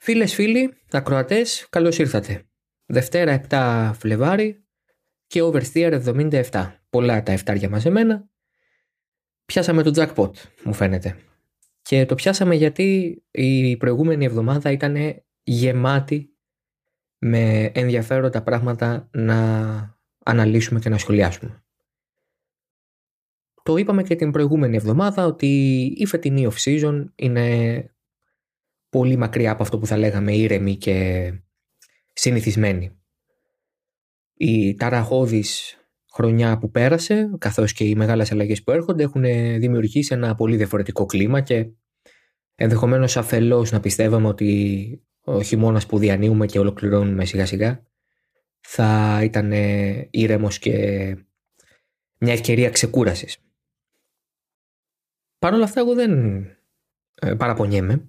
Φίλες, φίλοι, ακροατές, καλώς ήρθατε. Δευτέρα 7 Φλεβάρι και Oversteer 77. Πολλά τα εφτάρια μαζεμένα. Πιάσαμε το jackpot, μου φαίνεται. Και το πιάσαμε γιατί η προηγούμενη εβδομάδα ήταν γεμάτη με ενδιαφέροντα πράγματα να αναλύσουμε και να σχολιάσουμε. Το είπαμε και την προηγούμενη εβδομάδα ότι η φετινή off-season είναι πολύ μακριά από αυτό που θα λέγαμε ήρεμη και συνηθισμένη. Η ταραχώδης χρονιά που πέρασε, καθώς και οι μεγάλες αλλαγές που έρχονται, έχουν δημιουργήσει ένα πολύ διαφορετικό κλίμα και ενδεχομένως αφελώς να πιστεύαμε ότι ο χειμώνας που διανύουμε και ολοκληρώνουμε σιγά σιγά θα ήταν ήρεμος και μια ευκαιρία ξεκούρασης. Παρ' όλα αυτά εγώ δεν ε, παραπονιέμαι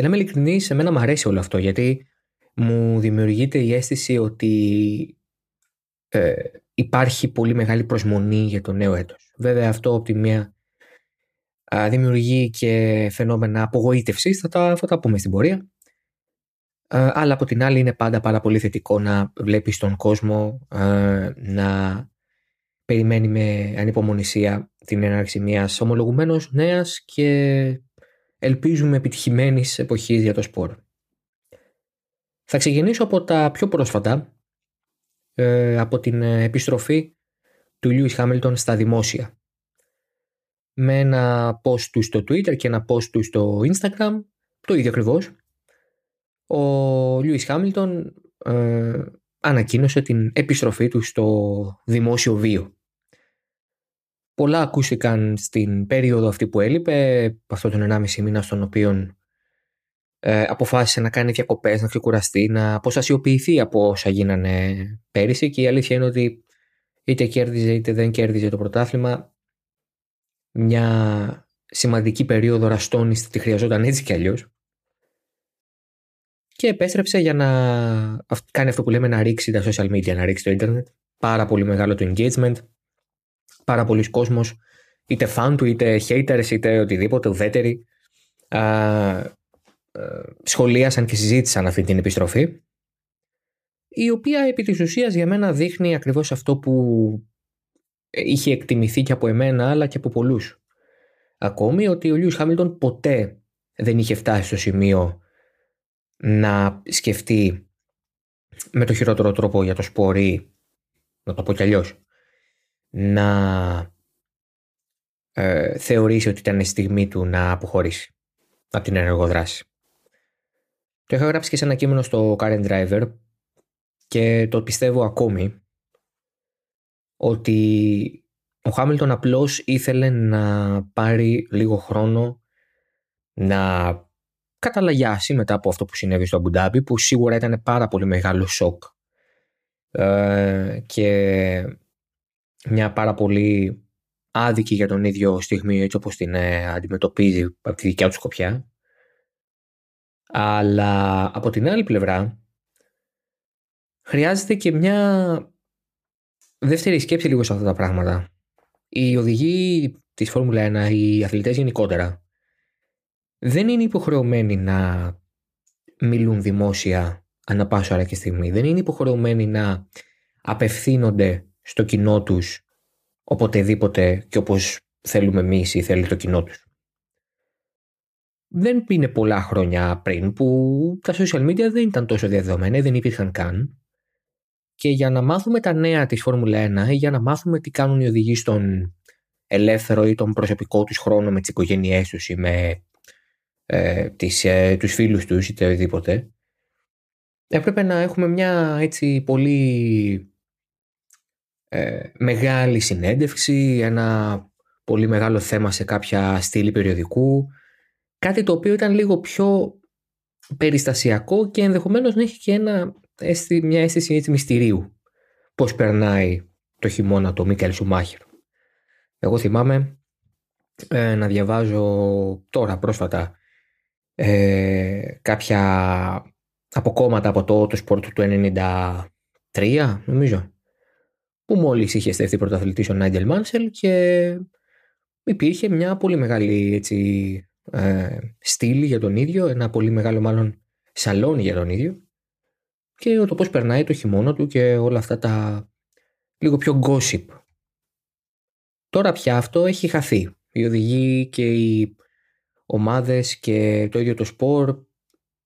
για να είμαι ειλικρινής, σε μένα μου αρέσει όλο αυτό γιατί μου δημιουργείται η αίσθηση ότι ε, υπάρχει πολύ μεγάλη προσμονή για το νέο έτος. Βέβαια αυτό από τη μία δημιουργεί και φαινόμενα απογοήτευσης, θα τα, θα τα πούμε στην πορεία. αλλά από την άλλη είναι πάντα πάρα πολύ θετικό να βλέπεις τον κόσμο να περιμένει με ανυπομονησία την έναρξη μιας ομολογουμένως νέας και ελπίζουμε επιτυχημένης εποχής για το σπορ. Θα ξεκινήσω από τα πιο πρόσφατα, ε, από την επιστροφή του Λιούις Χάμιλτον στα δημόσια. Με ένα post του στο Twitter και ένα post του στο Instagram, το ίδιο ακριβώς. Ο Λιούις Χάμιλτον ε, ανακοίνωσε την επιστροφή του στο δημόσιο βίο. Πολλά ακούστηκαν στην περίοδο αυτή που έλειπε, αυτό τον 1,5 μήνα στον οποίο ε, αποφάσισε να κάνει διακοπές, να ξεκουραστεί, να αποστασιοποιηθεί από όσα γίνανε πέρυσι και η αλήθεια είναι ότι είτε κέρδιζε είτε δεν κέρδιζε το πρωτάθλημα. Μια σημαντική περίοδο ραστόνης τη χρειαζόταν έτσι κι αλλιώς. Και επέστρεψε για να κάνει αυτό που λέμε να ρίξει τα social media, να ρίξει το ίντερνετ. Πάρα πολύ μεγάλο το engagement, πάρα πολλοί κόσμος, είτε fan του, είτε haters, είτε οτιδήποτε, ουδέτεροι, α, α, σχολίασαν και συζήτησαν αυτή την επιστροφή, η οποία επί της ουσίας για μένα δείχνει ακριβώς αυτό που είχε εκτιμηθεί και από εμένα, αλλά και από πολλούς. Ακόμη ότι ο Λιούς Χάμιλτον ποτέ δεν είχε φτάσει στο σημείο να σκεφτεί με το χειρότερο τρόπο για το σπορί, να το πω κι αλλιώς, να ε, θεωρήσει ότι ήταν η στιγμή του να αποχωρήσει από την ενεργοδράση. Το είχα γράψει και σε ένα κείμενο στο Current Driver και το πιστεύω ακόμη ότι ο Χάμιλτον απλώς ήθελε να πάρει λίγο χρόνο να καταλαγιάσει μετά από αυτό που συνέβη στο Αμπουντάμπι που σίγουρα ήταν πάρα πολύ μεγάλο σοκ ε, και μια πάρα πολύ άδικη για τον ίδιο στιγμή έτσι όπως την ε, αντιμετωπίζει από τη δικιά του σκοπιά. Αλλά από την άλλη πλευρά χρειάζεται και μια δεύτερη σκέψη λίγο σε αυτά τα πράγματα. Οι οδηγοί της Φόρμουλα 1, οι αθλητές γενικότερα, δεν είναι υποχρεωμένοι να μιλούν δημόσια ανά πάσα ώρα και στιγμή. Δεν είναι υποχρεωμένοι να απευθύνονται στο κοινό τους οποτεδήποτε και όπως θέλουμε εμείς ή θέλει το κοινό τους. Δεν είναι πολλά χρόνια πριν που τα social media δεν ήταν τόσο διαδεδομένα, δεν υπήρχαν καν. Και για να μάθουμε τα νέα της Φόρμουλα 1 ή για να μάθουμε τι κάνουν οι οδηγοί στον ελεύθερο ή τον προσωπικό τους χρόνο με τις οικογένειές τους ή με ε, τις, ε, τους φίλους τους ή οτιδήποτε, έπρεπε να έχουμε μια έτσι πολύ ε, μεγάλη συνέντευξη, ένα πολύ μεγάλο θέμα σε κάποια στήλη περιοδικού, κάτι το οποίο ήταν λίγο πιο περιστασιακό και ενδεχομένως να έχει και ένα, μια αίσθηση έτσι μυστηρίου. Πώς περνάει το χειμώνα το Μίκελ Σουμάχερ. Εγώ θυμάμαι ε, να διαβάζω τώρα πρόσφατα ε, κάποια αποκόμματα από το, το σπορ του 93 νομίζω που μόλις είχε στεφτεί πρωταθλητής ο Νάιντελ Μάνσελ και υπήρχε μια πολύ μεγάλη έτσι, ε, στήλη για τον ίδιο, ένα πολύ μεγάλο μάλλον σαλόνι για τον ίδιο και το πώς περνάει το χειμώνα του και όλα αυτά τα λίγο πιο gossip. Τώρα πια αυτό έχει χαθεί. Οι οδηγοί και οι ομάδες και το ίδιο το σπορ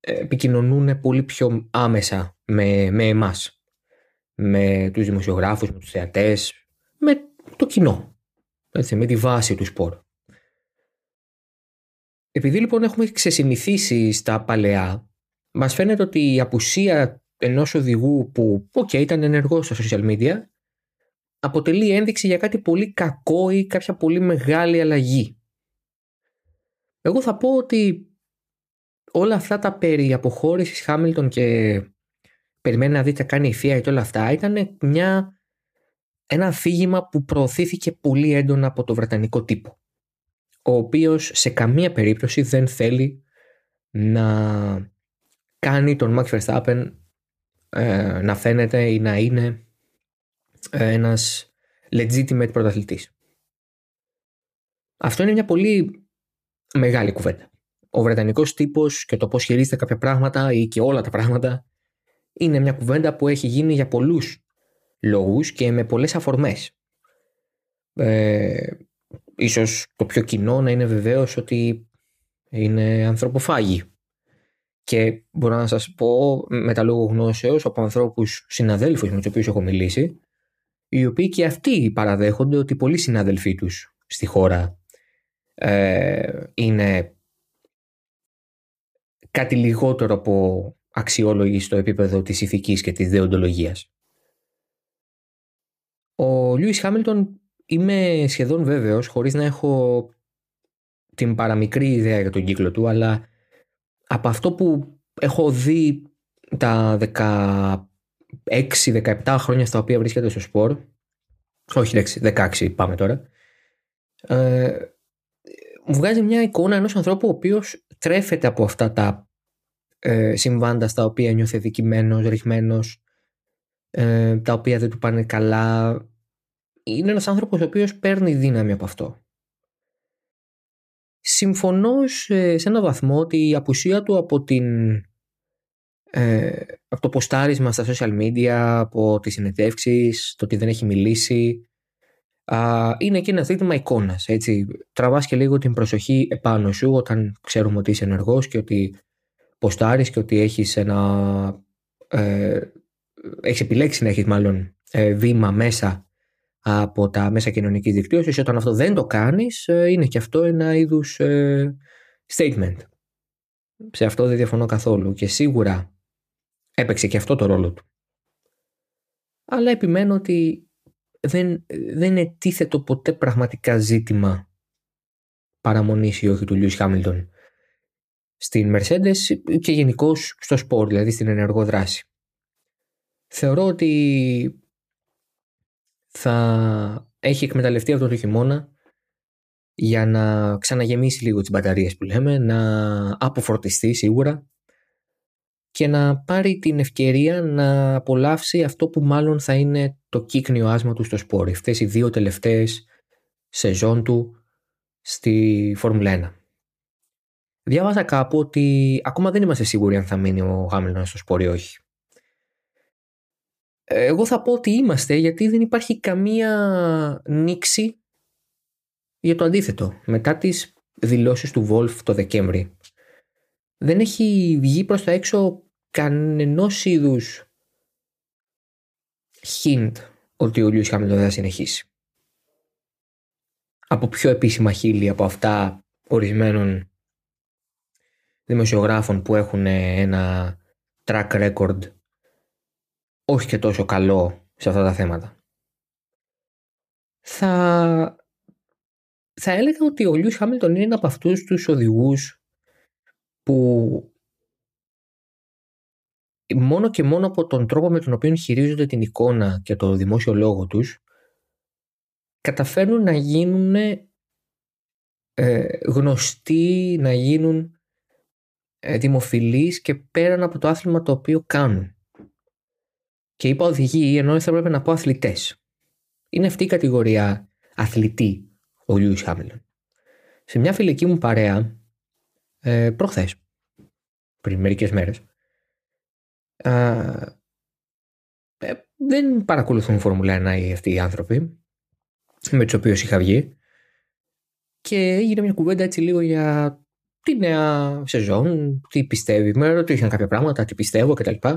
επικοινωνούν πολύ πιο άμεσα με, με εμάς. Με τους δημοσιογράφους, με τους θεατές, με το κοινό. Έτσι, με τη βάση του σπορ. Επειδή λοιπόν έχουμε ξεσυνηθίσει στα παλαιά, μας φαίνεται ότι η απουσία ενός οδηγού που okay, ήταν ενεργός στα social media αποτελεί ένδειξη για κάτι πολύ κακό ή κάποια πολύ μεγάλη αλλαγή. Εγώ θα πω ότι όλα αυτά τα περί αποχώρησης Χάμιλτον και περιμένει να δει τι θα κάνει η Φία και όλα αυτά ήταν μια, ένα αφήγημα που προωθήθηκε πολύ έντονα από το βρετανικό τύπο ο οποίος σε καμία περίπτωση δεν θέλει να κάνει τον Max Verstappen ε, να φαίνεται ή να είναι ε, ένας legitimate πρωταθλητής. Αυτό είναι μια πολύ μεγάλη κουβέντα. Ο βρετανικός τύπος και το πώς χειρίζεται κάποια πράγματα ή και όλα τα πράγματα είναι μια κουβέντα που έχει γίνει για πολλούς λόγους και με πολλές αφορμές. Ε, ίσως το πιο κοινό να είναι βεβαίως ότι είναι ανθρωποφάγοι. Και μπορώ να σας πω με τα λόγω γνώσεως από ανθρώπους συναδέλφους με τους οποίους έχω μιλήσει οι οποίοι και αυτοί παραδέχονται ότι πολλοί συναδελφοί τους στη χώρα ε, είναι κάτι λιγότερο από αξιόλογοι στο επίπεδο της ηθικής και της δεοντολογίας. Ο Λιούις Χάμιλτον είμαι σχεδόν βέβαιος, χωρίς να έχω την παραμικρή ιδέα για τον κύκλο του, αλλά από αυτό που έχω δει τα 16-17 χρόνια στα οποία βρίσκεται στο σπορ, όχι 16 πάμε τώρα, ε, μου βγάζει μια εικόνα ενός ανθρώπου ο οποίος τρέφεται από αυτά τα ε, συμβάντα στα οποία νιώθει δικημένος, ρηχμένος, ε, τα οποία δεν του πάνε καλά, είναι ένας άνθρωπος ο οποίος παίρνει δύναμη από αυτό. Συμφωνώ σε, σε ένα βαθμό ότι η απουσία του από, την, ε, από το ποστάρισμα στα social media, από τις συνεντεύξεις, το ότι δεν έχει μιλήσει, α, είναι και ένα ζήτημα εικόνας. Έτσι. Τραβάς και λίγο την προσοχή επάνω σου όταν ξέρουμε ότι είσαι ενεργός και ότι ποστάρεις και ότι έχεις ένα... Ε, έχεις επιλέξει να έχεις μάλλον ε, βήμα μέσα από τα μέσα κοινωνικής δικτύωσης. Όταν αυτό δεν το κάνεις, ε, είναι και αυτό ένα είδους ε, statement. Σε αυτό δεν διαφωνώ καθόλου και σίγουρα έπαιξε και αυτό το ρόλο του. Αλλά επιμένω ότι δεν, δεν ετίθετο ποτέ πραγματικά ζήτημα παραμονής ή όχι του Λιούις Χάμιλτον στην Mercedes και γενικώ στο σπορ, δηλαδή στην ενεργό δράση. Θεωρώ ότι θα έχει εκμεταλλευτεί αυτό το χειμώνα για να ξαναγεμίσει λίγο τις μπαταρίες που λέμε, να αποφορτιστεί σίγουρα και να πάρει την ευκαιρία να απολαύσει αυτό που μάλλον θα είναι το κύκνιο άσμα του στο σπόρ. Αυτές οι δύο τελευταίες σεζόν του στη Φόρμουλα 1. Διάβαζα κάπου ότι ακόμα δεν είμαστε σίγουροι αν θα μείνει ο Χάμιλτον στο σπόρ ή όχι. Εγώ θα πω ότι είμαστε γιατί δεν υπάρχει καμία νήξη για το αντίθετο. Μετά τις δηλώσεις του Wolf το Δεκέμβρη δεν έχει βγει προς τα έξω κανενός είδους hint ότι ο Λιούς Χάμιλτον δεν θα συνεχίσει. Από πιο επίσημα χείλη από αυτά ορισμένων δημοσιογράφων που έχουν ένα track record όχι και τόσο καλό σε αυτά τα θέματα. Θα, θα έλεγα ότι ο Λιούς Χάμιλτον είναι από αυτούς τους οδηγούς που μόνο και μόνο από τον τρόπο με τον οποίο χειρίζονται την εικόνα και το δημόσιο λόγο τους καταφέρνουν να γίνουν ε, γνωστοί, να γίνουν ε, δημοφιλείς και πέραν από το άθλημα το οποίο κάνουν. Και είπα οδηγοί, ενώ θα έπρεπε να πω αθλητές. Είναι αυτή η κατηγορία αθλητή ο Λιούι Χάμιλτον. Σε μια φιλική μου παρέα, ε, προχθές, πριν μερικές μέρες, ε, δεν παρακολουθούν Φόρμουλα 1 οι αυτοί οι άνθρωποι με τους οποίους είχα βγει και έγινε μια κουβέντα έτσι λίγο για τη νέα σεζόν, τι πιστεύει, με ρωτήσαν κάποια πράγματα, τι πιστεύω κτλ.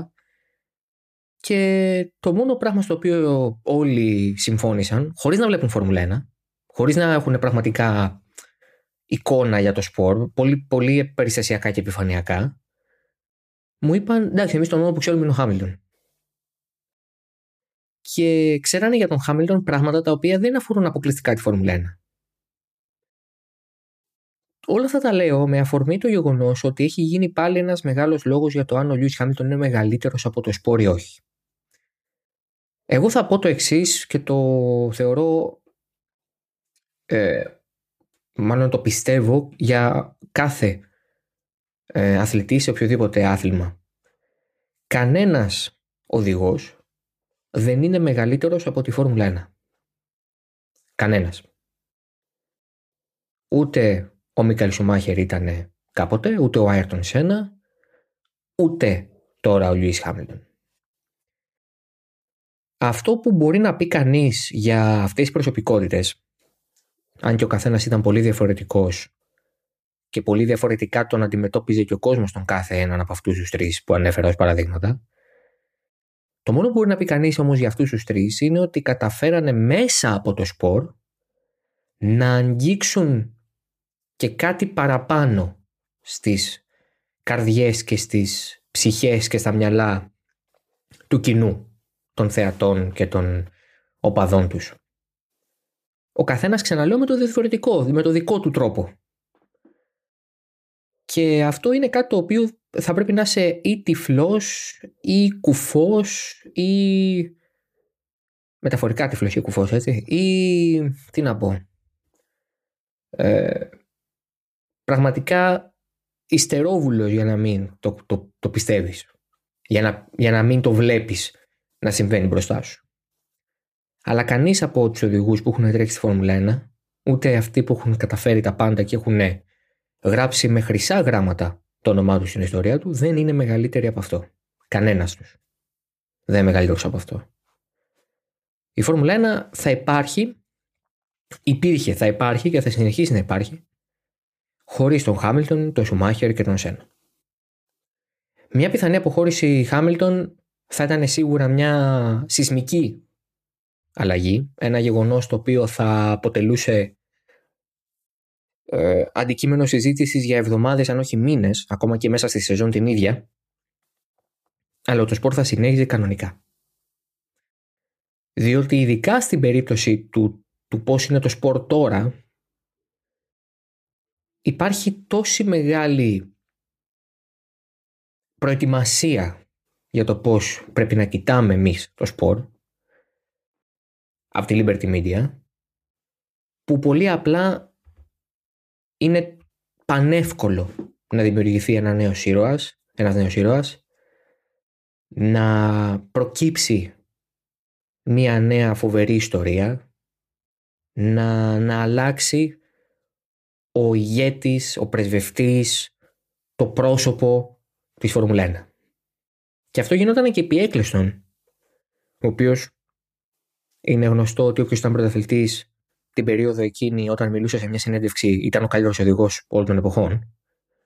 Και το μόνο πράγμα στο οποίο όλοι συμφώνησαν, χωρίς να βλέπουν Φόρμουλα 1, χωρίς να έχουν πραγματικά εικόνα για το σπορ, πολύ, πολύ περιστασιακά και επιφανειακά, μου είπαν εντάξει, εμείς το μόνο που ξέρουμε είναι ο Χάμιλτον. Και ξέρανε για τον Χάμιλτον πράγματα τα οποία δεν αφορούν αποκλειστικά τη Φόρμουλα 1. Όλα αυτά τα λέω με αφορμή το γεγονός ότι έχει γίνει πάλι ένας μεγάλος λόγος για το αν ο Λιούι Χάμιλτον είναι μεγαλύτερος από το σπόρ ή όχι. Εγώ θα πω το εξής και το θεωρώ. Ε, μάλλον το πιστεύω για κάθε ε, αθλητή σε οποιοδήποτε άθλημα. Κανένας οδηγός δεν είναι μεγαλύτερος από τη Φόρμουλα 1. Κανένας. Ούτε ο Μίκαλ Σουμάχερ ήταν κάποτε, ούτε ο Άιρτον Σένα, ούτε τώρα ο Λιούις Χάμιλτον. Αυτό που μπορεί να πει κανείς για αυτές τις προσωπικότητες, αν και ο καθένας ήταν πολύ διαφορετικός και πολύ διαφορετικά τον αντιμετώπιζε και ο κόσμος τον κάθε έναν από αυτούς τους τρεις που ανέφερα ως παραδείγματα, το μόνο που μπορεί να πει κανείς όμως για αυτούς τους τρεις είναι ότι καταφέρανε μέσα από το σπορ να αγγίξουν και κάτι παραπάνω στις καρδιές και στις ψυχές και στα μυαλά του κοινού, των θεατών και των οπαδών τους. Ο καθένας ξαναλέω με το διαφορετικό, με το δικό του τρόπο. Και αυτό είναι κάτι το οποίο θα πρέπει να είσαι ή τυφλός ή κουφός ή μεταφορικά τυφλός ή κουφός έτσι ή τι να πω ε, πραγματικά ιστερόβουλος για να μην το, το, το πιστεύεις για να, για να μην το βλέπεις να συμβαίνει μπροστά σου αλλά κανείς από τους οδηγούς που έχουν τρέξει στη Φόρμουλα 1 ούτε αυτοί που έχουν καταφέρει τα πάντα και έχουν γράψει με χρυσά γράμματα το όνομά τους στην ιστορία του δεν είναι μεγαλύτερη από αυτό. Κανένας τους. Δεν είναι μεγαλύτερος από αυτό. Η Φόρμουλα 1 θα υπάρχει, υπήρχε, θα υπάρχει και θα συνεχίσει να υπάρχει χωρίς τον Χάμιλτον, τον Σουμάχερ και τον Σένα. Μια πιθανή αποχώρηση Χάμιλτον θα ήταν σίγουρα μια σεισμική αλλαγή, ένα γεγονός το οποίο θα αποτελούσε ε, αντικείμενο συζήτησης για εβδομάδες, αν όχι μήνες, ακόμα και μέσα στη σεζόν την ίδια. Αλλά το σπορ θα συνέχιζε κανονικά. Διότι ειδικά στην περίπτωση του, του πώς είναι το σπορ τώρα, υπάρχει τόση μεγάλη προετοιμασία για το πώς πρέπει να κοιτάμε εμείς το σπορ από τη Liberty Media που πολύ απλά είναι πανεύκολο να δημιουργηθεί ένα νέο ήρωας, ένας νέος ήρωας, να προκύψει μία νέα φοβερή ιστορία, να, να αλλάξει ο ηγέτης, ο πρεσβευτής, το πρόσωπο της Φόρμουλα 1. Και αυτό γινόταν και επί Έκλειστον, ο οποίος είναι γνωστό ότι όποιος ήταν πρωταθλητής την περίοδο εκείνη, όταν μιλούσε σε μια συνέντευξη, ήταν ο καλύτερος οδηγός όλων των εποχών.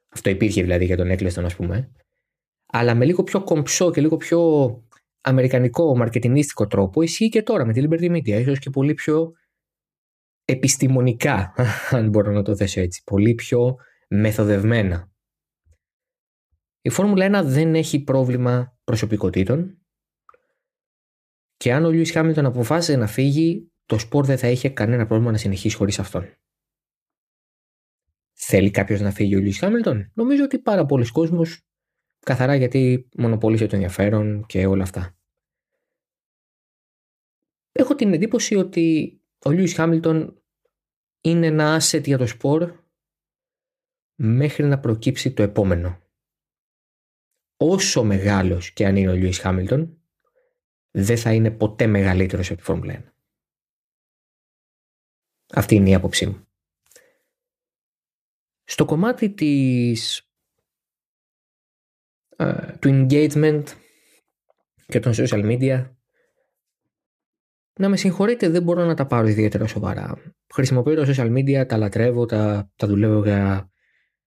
Αυτό υπήρχε δηλαδή για τον Έκλειστον, ας πούμε. Αλλά με λίγο πιο κομψό και λίγο πιο αμερικανικό, μαρκετινίστικο τρόπο ισχύει και τώρα με τη Liberty Media. ίσως και πολύ πιο επιστημονικά, αν μπορώ να το θέσω έτσι. Πολύ πιο μεθοδευμένα. Η Φόρμουλα 1 δεν έχει πρόβλημα προσωπικότητων και αν ο Λιούις Χάμιλτον αποφάσισε να φύγει, το σπορ δεν θα είχε κανένα πρόβλημα να συνεχίσει χωρίς αυτόν. Θέλει κάποιος να φύγει ο Λιούι Χάμιλτον. Νομίζω ότι πάρα πολλοί κόσμοι καθαρά γιατί μονοπολίσε το ενδιαφέρον και όλα αυτά. Έχω την εντύπωση ότι ο Λιούι Χάμιλτον είναι ένα asset για το σπορ μέχρι να προκύψει το επόμενο. Όσο μεγάλος και αν είναι ο Λιούις Χάμιλτον, δεν θα είναι ποτέ μεγαλύτερος από τη Φόρμουλα 1. Αυτή είναι η άποψή μου. Στο κομμάτι της, του engagement και των social media. Να με συγχωρείτε, δεν μπορώ να τα πάρω ιδιαίτερα σοβαρά. Χρησιμοποιώ τα social media, τα λατρεύω, τα, τα δουλεύω για,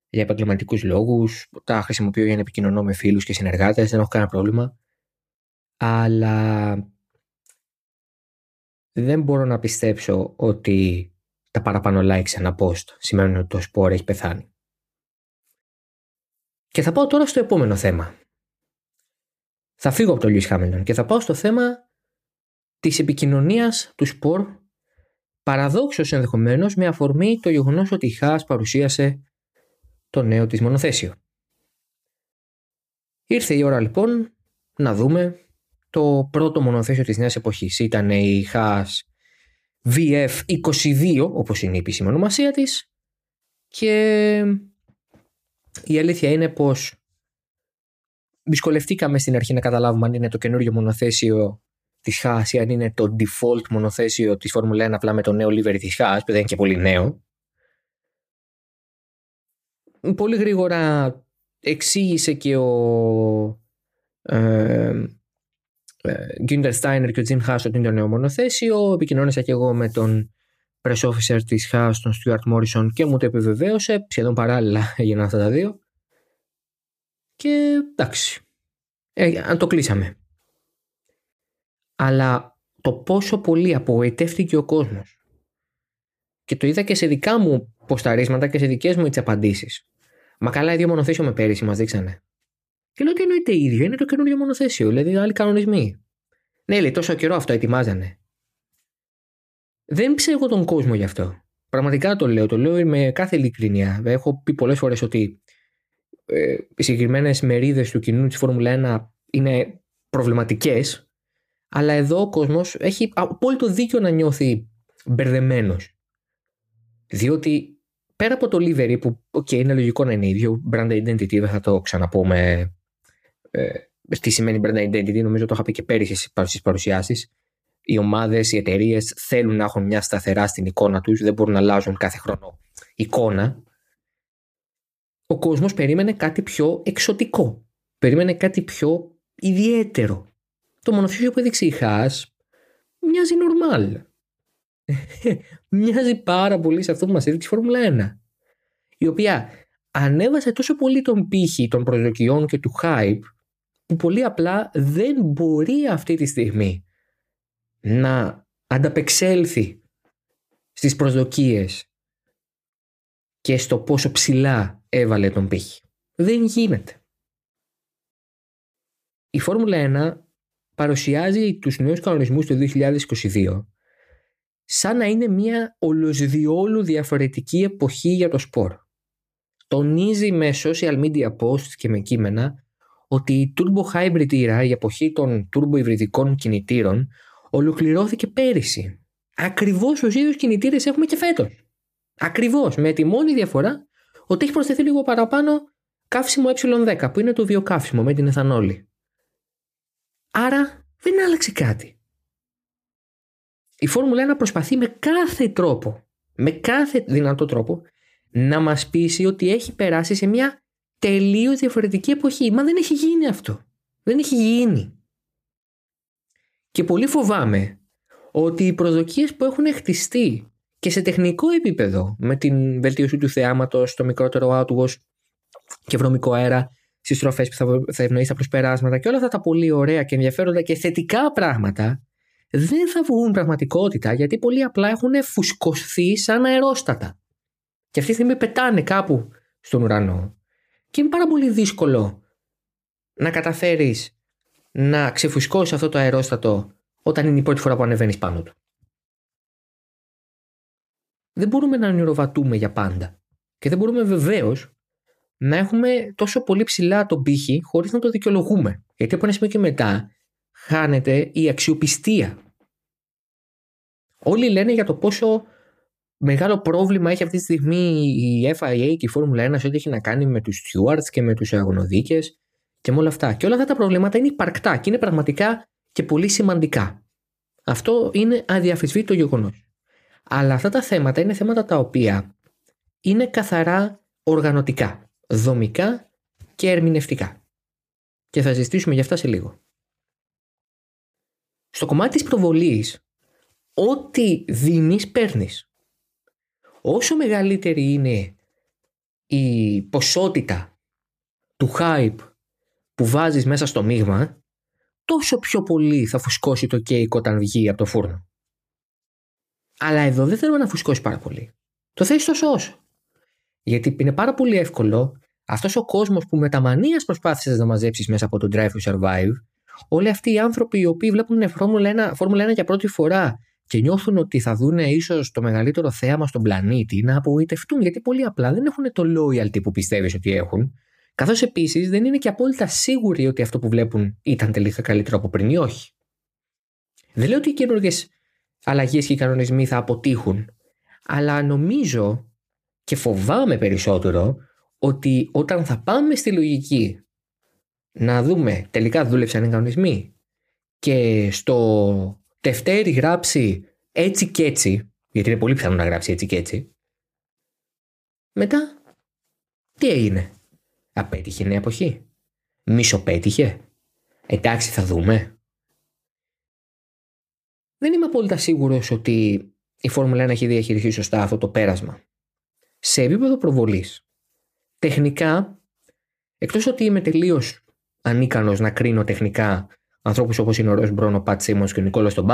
για επαγγελματικούς λόγους, τα χρησιμοποιώ για να επικοινωνώ με φίλους και συνεργάτες, δεν έχω κανένα πρόβλημα. Αλλά δεν μπορώ να πιστέψω ότι τα παραπάνω likes σε ένα post σημαίνουν ότι το σπορ έχει πεθάνει. Και θα πάω τώρα στο επόμενο θέμα. Θα φύγω από το Lewis Hamilton και θα πάω στο θέμα της επικοινωνίας του σπορ παραδόξως ενδεχομένως με αφορμή το γεγονός ότι η Χάς παρουσίασε το νέο της μονοθέσιο. Ήρθε η ώρα λοιπόν να δούμε το πρώτο μονοθέσιο της νέας εποχής. Ήταν η Χάς VF22 όπως είναι η επίσημη ονομασία της και η αλήθεια είναι πως δυσκολευτήκαμε στην αρχή να καταλάβουμε αν είναι το καινούριο μονοθέσιο τη Haas ή αν είναι το default μονοθέσιο της Φόρμουλα 1 απλά με το νέο livery της Haas, που δεν είναι και πολύ νέο. Πολύ γρήγορα εξήγησε και ο ε, Γκίντερ Στάινερ και ο Τζιμ Haas ότι είναι το νέο μονοθέσιο. Επικοινώνησα και εγώ με τον press officer της Haas, τον Stuart Morrison και μου το επιβεβαίωσε. Σχεδόν παράλληλα έγιναν αυτά τα δύο. Και εντάξει. Ε, αν το κλείσαμε. Αλλά το πόσο πολύ απογοητεύτηκε ο κόσμος. Και το είδα και σε δικά μου ποσταρίσματα και σε δικές μου τι απαντήσεις. Μα καλά, ίδιο μονοθέσιο με πέρυσι μας δείξανε. Και λέω ότι εννοείται ίδιο, είναι το καινούριο μονοθέσιο, δηλαδή άλλοι κανονισμοί. Ναι, λέει, τόσο καιρό αυτό ετοιμάζανε. Δεν ψέγω τον κόσμο γι' αυτό. Πραγματικά το λέω, το λέω με κάθε ειλικρίνεια. Έχω πει πολλές φορές ότι ε, οι συγκεκριμένες μερίδες του κοινού της Φόρμουλα 1 είναι προβληματικές, αλλά εδώ ο κόσμος έχει απόλυτο δίκιο να νιώθει μπερδεμένος. Διότι πέρα από το livery που okay, είναι λογικό να είναι ίδιο, brand identity, δεν θα το ξαναπούμε ε, τι σημαίνει brand identity, νομίζω το είχα πει και πέρυσι στις παρουσιάσεις. Οι ομάδες, οι εταιρείες θέλουν να έχουν μια σταθερά στην εικόνα τους, δεν μπορούν να αλλάζουν κάθε χρόνο εικόνα ο κόσμος περίμενε κάτι πιο εξωτικό. Περίμενε κάτι πιο ιδιαίτερο. Το μονοθέσιο που έδειξε η Χάς μοιάζει νορμάλ. μοιάζει πάρα πολύ σε αυτό που μας έδειξε η Φόρμουλα 1. Η οποία ανέβασε τόσο πολύ τον πύχη των προσδοκιών και του hype που πολύ απλά δεν μπορεί αυτή τη στιγμή να ανταπεξέλθει στις προσδοκίες και στο πόσο ψηλά έβαλε τον πύχη. Δεν γίνεται. Η Φόρμουλα 1 παρουσιάζει τους νέους κανονισμούς του 2022 σαν να είναι μια ολοσδιόλου διαφορετική εποχή για το σπορ. Τονίζει με social media posts και με κείμενα ότι η turbo hybrid era, η εποχή των turbo υβριδικών κινητήρων, ολοκληρώθηκε πέρυσι. Ακριβώς τους ίδιους κινητήρες έχουμε και φέτος. Ακριβώς, με τη μόνη διαφορά ότι έχει προσθεθεί λίγο παραπάνω καύσιμο ε10 που είναι το βιοκαύσιμο με την εθανόλη. Άρα δεν άλλαξε κάτι. Η Φόρμουλα 1 προσπαθεί με κάθε τρόπο, με κάθε δυνατό τρόπο, να μας πείσει ότι έχει περάσει σε μια τελείως διαφορετική εποχή. Μα δεν έχει γίνει αυτό. Δεν έχει γίνει. Και πολύ φοβάμαι ότι οι προσδοκίες που έχουν χτιστεί και σε τεχνικό επίπεδο με την βελτίωση του θεάματος, το μικρότερο άτουγος και βρωμικό αέρα στις στροφές που θα, θα ευνοείς τα προσπεράσματα και όλα αυτά τα πολύ ωραία και ενδιαφέροντα και θετικά πράγματα δεν θα βγουν πραγματικότητα γιατί πολύ απλά έχουν φουσκωθεί σαν αερόστατα. Και αυτή τη στιγμή πετάνε κάπου στον ουρανό. Και είναι πάρα πολύ δύσκολο να καταφέρεις να ξεφουσκώσεις αυτό το αερόστατο όταν είναι η πρώτη φορά που ανεβαίνεις πάνω του δεν μπορούμε να ονειροβατούμε για πάντα. Και δεν μπορούμε βεβαίως να έχουμε τόσο πολύ ψηλά τον πύχη χωρίς να το δικαιολογούμε. Γιατί από ένα σημείο και μετά χάνεται η αξιοπιστία. Όλοι λένε για το πόσο μεγάλο πρόβλημα έχει αυτή τη στιγμή η FIA και η Φόρμουλα 1 σε ό,τι έχει να κάνει με τους stewards και με τους αγωνοδίκες και με όλα αυτά. Και όλα αυτά τα προβλήματα είναι υπαρκτά και είναι πραγματικά και πολύ σημαντικά. Αυτό είναι αδιαφυσβήτητο γεγονός. Αλλά αυτά τα θέματα είναι θέματα τα οποία είναι καθαρά οργανωτικά, δομικά και ερμηνευτικά. Και θα συζητήσουμε για αυτά σε λίγο. στο κομμάτι της προβολής, ό,τι δίνεις παίρνεις. Όσο μεγαλύτερη είναι η ποσότητα του hype που βάζεις μέσα στο μείγμα, τόσο πιο πολύ θα φουσκώσει το κέικ όταν βγει από το φούρνο. Αλλά εδώ δεν θέλουμε να φουσκώσει πάρα πολύ. Το θες τόσο όσο. Γιατί είναι πάρα πολύ εύκολο αυτός ο κόσμος που με τα μανίας προσπάθησες να μαζέψεις μέσα από το Drive to Survive, όλοι αυτοί οι άνθρωποι οι οποίοι βλέπουν Φόρμουλα 1, Φόρμουλα 1 για πρώτη φορά και νιώθουν ότι θα δουν ίσως το μεγαλύτερο θέαμα στον πλανήτη, να απογοητευτούν γιατί πολύ απλά δεν έχουν το loyalty που πιστεύεις ότι έχουν. Καθώς επίσης δεν είναι και απόλυτα σίγουροι ότι αυτό που βλέπουν ήταν τελικά καλύτερο από πριν ή όχι. Δεν λέω ότι οι καινούργιες αλλαγές και οι κανονισμοί θα αποτύχουν, αλλά νομίζω και φοβάμαι περισσότερο ότι όταν θα πάμε στη λογική να δούμε τελικά δούλεψαν οι κανονισμοί και στο τευτέρι γράψει έτσι και έτσι, γιατί είναι πολύ πιθανό να γράψει έτσι και έτσι, μετά τι έγινε; Απέτυχε νέα εποχή. Μισοπέτυχε. Εντάξει θα δούμε. Δεν είμαι απόλυτα σίγουρος ότι η Φόρμουλα 1 έχει διαχειριστεί σωστά αυτό το πέρασμα. Σε επίπεδο προβολής, τεχνικά, εκτός ότι είμαι τελείως ανίκανος να κρίνω τεχνικά ανθρώπους όπως είναι ο Ρος Μπρόνο, ο Πατ και ο Νικόλας τον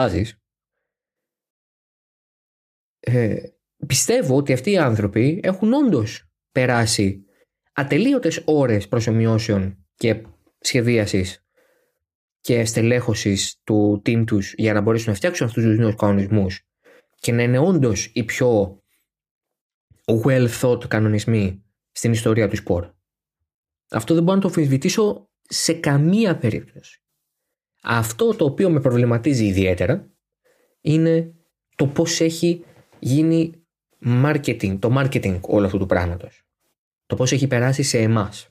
ε, πιστεύω ότι αυτοί οι άνθρωποι έχουν όντως περάσει ατελείωτες ώρες προσωμιώσεων και σχεδίασης και στελέχωσης του team τους για να μπορέσουν να φτιάξουν αυτούς τους νέους κανονισμούς και να είναι όντως οι πιο well thought κανονισμοί στην ιστορία του σπορ. Αυτό δεν μπορώ να το αμφισβητήσω σε καμία περίπτωση. Αυτό το οποίο με προβληματίζει ιδιαίτερα είναι το πώς έχει γίνει marketing, το marketing όλου αυτού του πράγματος. Το πώς έχει περάσει σε εμάς.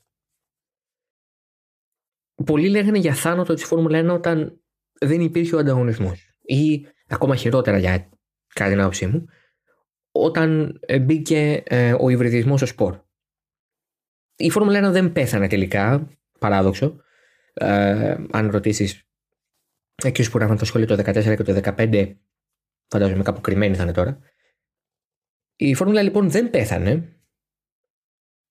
Πολλοί λέγανε για θάνατο της Φόρμουλα 1 όταν δεν υπήρχε ο ανταγωνισμός. Ή ακόμα χειρότερα για κάτι την άποψή μου, όταν μπήκε ε, ο υβριδισμός στο σπορ. Η Φόρμουλα 1 δεν πέθανε τελικά, παράδοξο. Ε, αν ρωτήσεις εκεί που έγραφαν τα σχόλια το 2014 και το 2015, φαντάζομαι κάπου κρυμμένοι θα είναι τώρα. Η Φόρμουλα λοιπόν δεν πέθανε.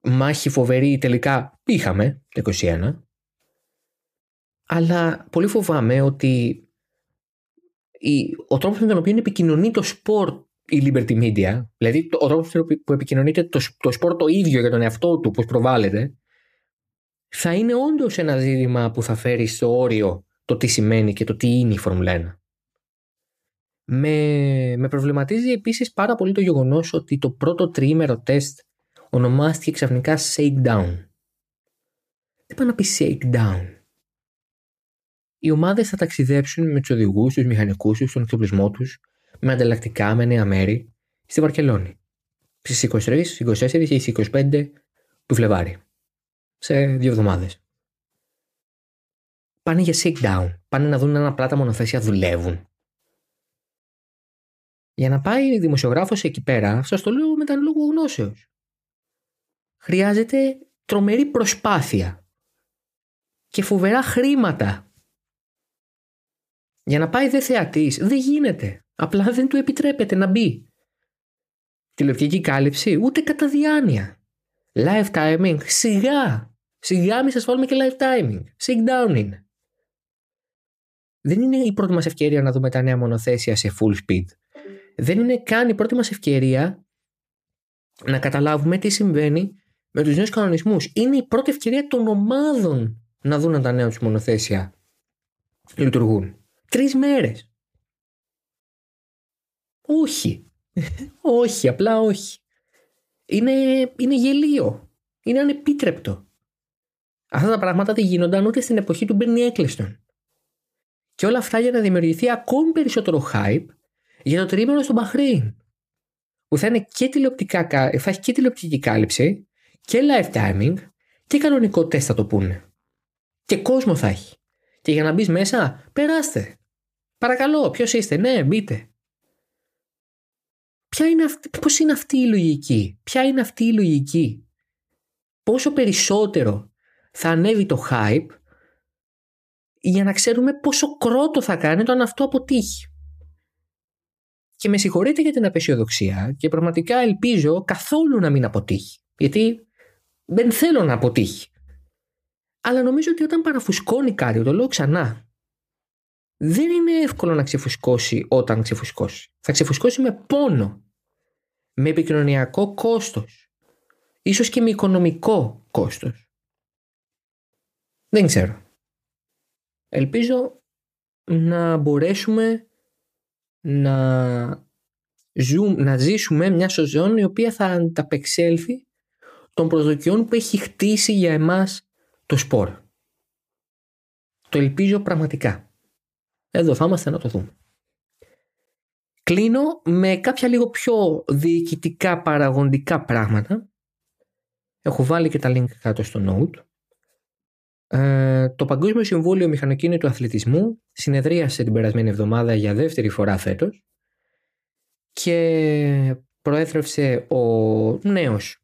Μάχη φοβερή τελικά είχαμε το 2021. Αλλά πολύ φοβάμαι ότι ο τρόπος με τον οποίο επικοινωνεί το σπορ η Liberty Media, δηλαδή ο τρόπος που επικοινωνείται το, το σπορ το ίδιο για τον εαυτό του, πώς προβάλλεται, θα είναι όντως ένα ζήτημα που θα φέρει στο όριο το τι σημαίνει και το τι είναι η Φόρμουλα 1. Με, με προβληματίζει επίσης πάρα πολύ το γεγονός ότι το πρώτο τριήμερο τεστ ονομάστηκε ξαφνικά Shakedown. Τι πάει να πει Shakedown; Οι ομάδες θα ταξιδέψουν με τους οδηγούς, τους μηχανικούς τους, τον εξοπλισμό τους με ανταλλακτικά με νέα μέρη στη Βαρκελόνη. Στις 23, 24 και 25 του Φλεβάρι. Σε δύο εβδομάδες. Πάνε για sit down. Πάνε να δουν αν απλά τα μονοθέσια δουλεύουν. Για να πάει δημοσιογράφος εκεί πέρα, σας το λέω με τα λόγου γνώσεως. Χρειάζεται τρομερή προσπάθεια και φοβερά χρήματα. Για να πάει δε θεατής, δεν γίνεται. Απλά δεν του επιτρέπεται να μπει. Τηλεοπτική κάλυψη ούτε κατά διάνοια. Live timing, σιγά. Σιγά μη σας βάλουμε και live timing. Sit down είναι. Δεν είναι η πρώτη μας ευκαιρία να δούμε τα νέα μονοθέσια σε full speed. Δεν είναι καν η πρώτη μας ευκαιρία να καταλάβουμε τι συμβαίνει με τους νέους κανονισμούς. Είναι η πρώτη ευκαιρία των ομάδων να δουν αν τα νέα τους μονοθέσια λειτουργούν. Τρεις μέρες. Όχι. όχι, απλά όχι. Είναι, είναι γελίο. Είναι ανεπίτρεπτο. Αυτά τα πράγματα δεν γίνονταν ούτε στην εποχή του Μπέρνι Έκλειστον. Και όλα αυτά για να δημιουργηθεί ακόμη περισσότερο hype για το τρίμηνο στο Μπαχρέιν. Που θα, είναι και τηλεοπτικά, θα έχει και τηλεοπτική κάλυψη και live timing και κανονικό τεστ θα το πούνε. Και κόσμο θα έχει. Και για να μπεις μέσα, περάστε. Παρακαλώ, ποιος είστε, ναι, μπείτε. Ποια είναι αυτή, πώς είναι αυτή η λογική, ποια είναι αυτή η λογική. Πόσο περισσότερο θα ανέβει το hype για να ξέρουμε πόσο κρότο θα κάνει το αν αυτό αποτύχει. Και με συγχωρείτε για την απεσιοδοξία και πραγματικά ελπίζω καθόλου να μην αποτύχει. Γιατί δεν θέλω να αποτύχει. Αλλά νομίζω ότι όταν παραφουσκώνει κάτι, το λέω ξανά, δεν είναι εύκολο να ξεφουσκώσει όταν ξεφουσκώσει. Θα ξεφουσκώσει με πόνο, με επικοινωνιακό κόστος, ίσως και με οικονομικό κόστος. Δεν ξέρω. Ελπίζω να μπορέσουμε να, να ζήσουμε μια σοζόν η οποία θα ανταπεξέλθει των προσδοκιών που έχει χτίσει για εμάς το σπορ. Το ελπίζω πραγματικά. Εδώ θα είμαστε να το δούμε. Κλείνω με κάποια λίγο πιο διοικητικά παραγοντικά πράγματα. Έχω βάλει και τα link κάτω στο note. Ε, το Παγκόσμιο Συμβούλιο Μηχανοκίνητου Αθλητισμού συνεδρίασε την περασμένη εβδομάδα για δεύτερη φορά φέτος και προέθρευσε ο νέος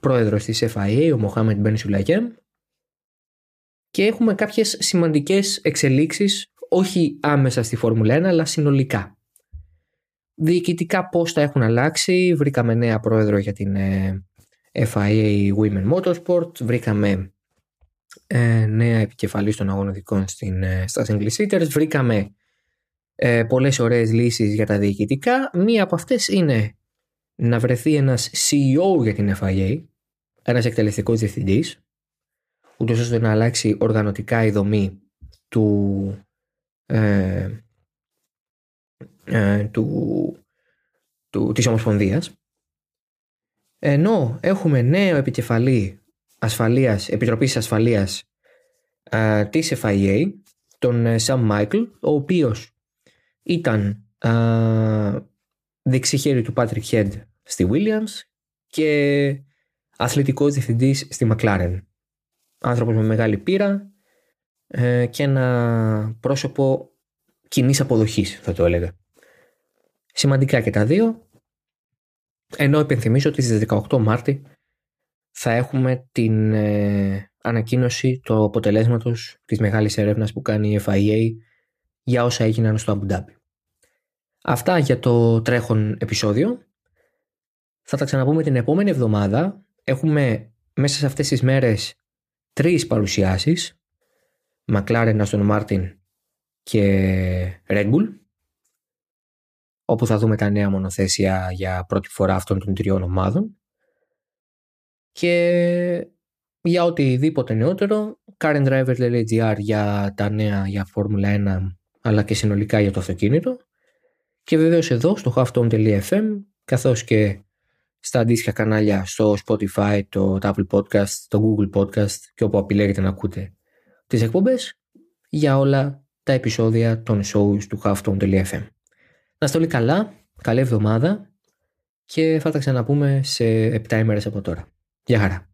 πρόεδρος της FIA, ο Μοχάμεντ Μπεν Σουλαγέμ και έχουμε κάποιες σημαντικές εξελίξεις όχι άμεσα στη Φόρμουλα 1 αλλά συνολικά. Διοικητικά πώς τα έχουν αλλάξει, βρήκαμε νέα πρόεδρο για την ε, FIA Women Motorsport, βρήκαμε ε, νέα επικεφαλή των αγωνιστικών στην, ε, στα Single Βρήκαμε ε, πολλές ωραίες λύσεις για τα διοικητικά. Μία από αυτές είναι να βρεθεί ένας CEO για την FIA, ένας εκτελεστικός διευθυντής, ούτως ώστε να αλλάξει οργανωτικά η δομή του, ε, ε, του, του, της Ομοσπονδίας. Ενώ έχουμε νέο επικεφαλή ασφαλείας, Επιτροπής Ασφαλείας α, της FIA, τον Σαμ ε, Μάικλ, ο οποίος ήταν α, δεξί του Patrick Head στη Williams και αθλητικός διευθυντής στη McLaren. Άνθρωπος με μεγάλη πείρα ε, και ένα πρόσωπο κοινής αποδοχής θα το έλεγα. Σημαντικά και τα δύο, ενώ υπενθυμίζω ότι στις 18 Μάρτη θα έχουμε την ε, ανακοίνωση του αποτελέσματος της μεγάλης έρευνας που κάνει η FIA για όσα έγιναν στο Abu Dhabi. Αυτά για το τρέχον επεισόδιο. Θα τα ξαναπούμε την επόμενη εβδομάδα. Έχουμε μέσα σε αυτές τις μέρες τρεις παρουσιάσεις. McLaren, Aston Martin και Red Bull όπου θα δούμε τα νέα μονοθέσια για πρώτη φορά αυτών των τριών ομάδων. Και για οτιδήποτε νεότερο, currentdriver.gr για τα νέα για Φόρμουλα 1 αλλά και συνολικά για το αυτοκίνητο και βεβαίως εδώ στο halftone.fm καθώς και στα αντίστοιχα κανάλια στο Spotify, το Apple Podcast, το Google Podcast και όπου επιλέγετε να ακούτε τις εκπομπές για όλα τα επεισόδια των shows του halftone.fm. Να είστε όλοι καλά, καλή εβδομάδα και θα τα ξαναπούμε σε 7 ημέρες από τώρα. Γεια χαρά.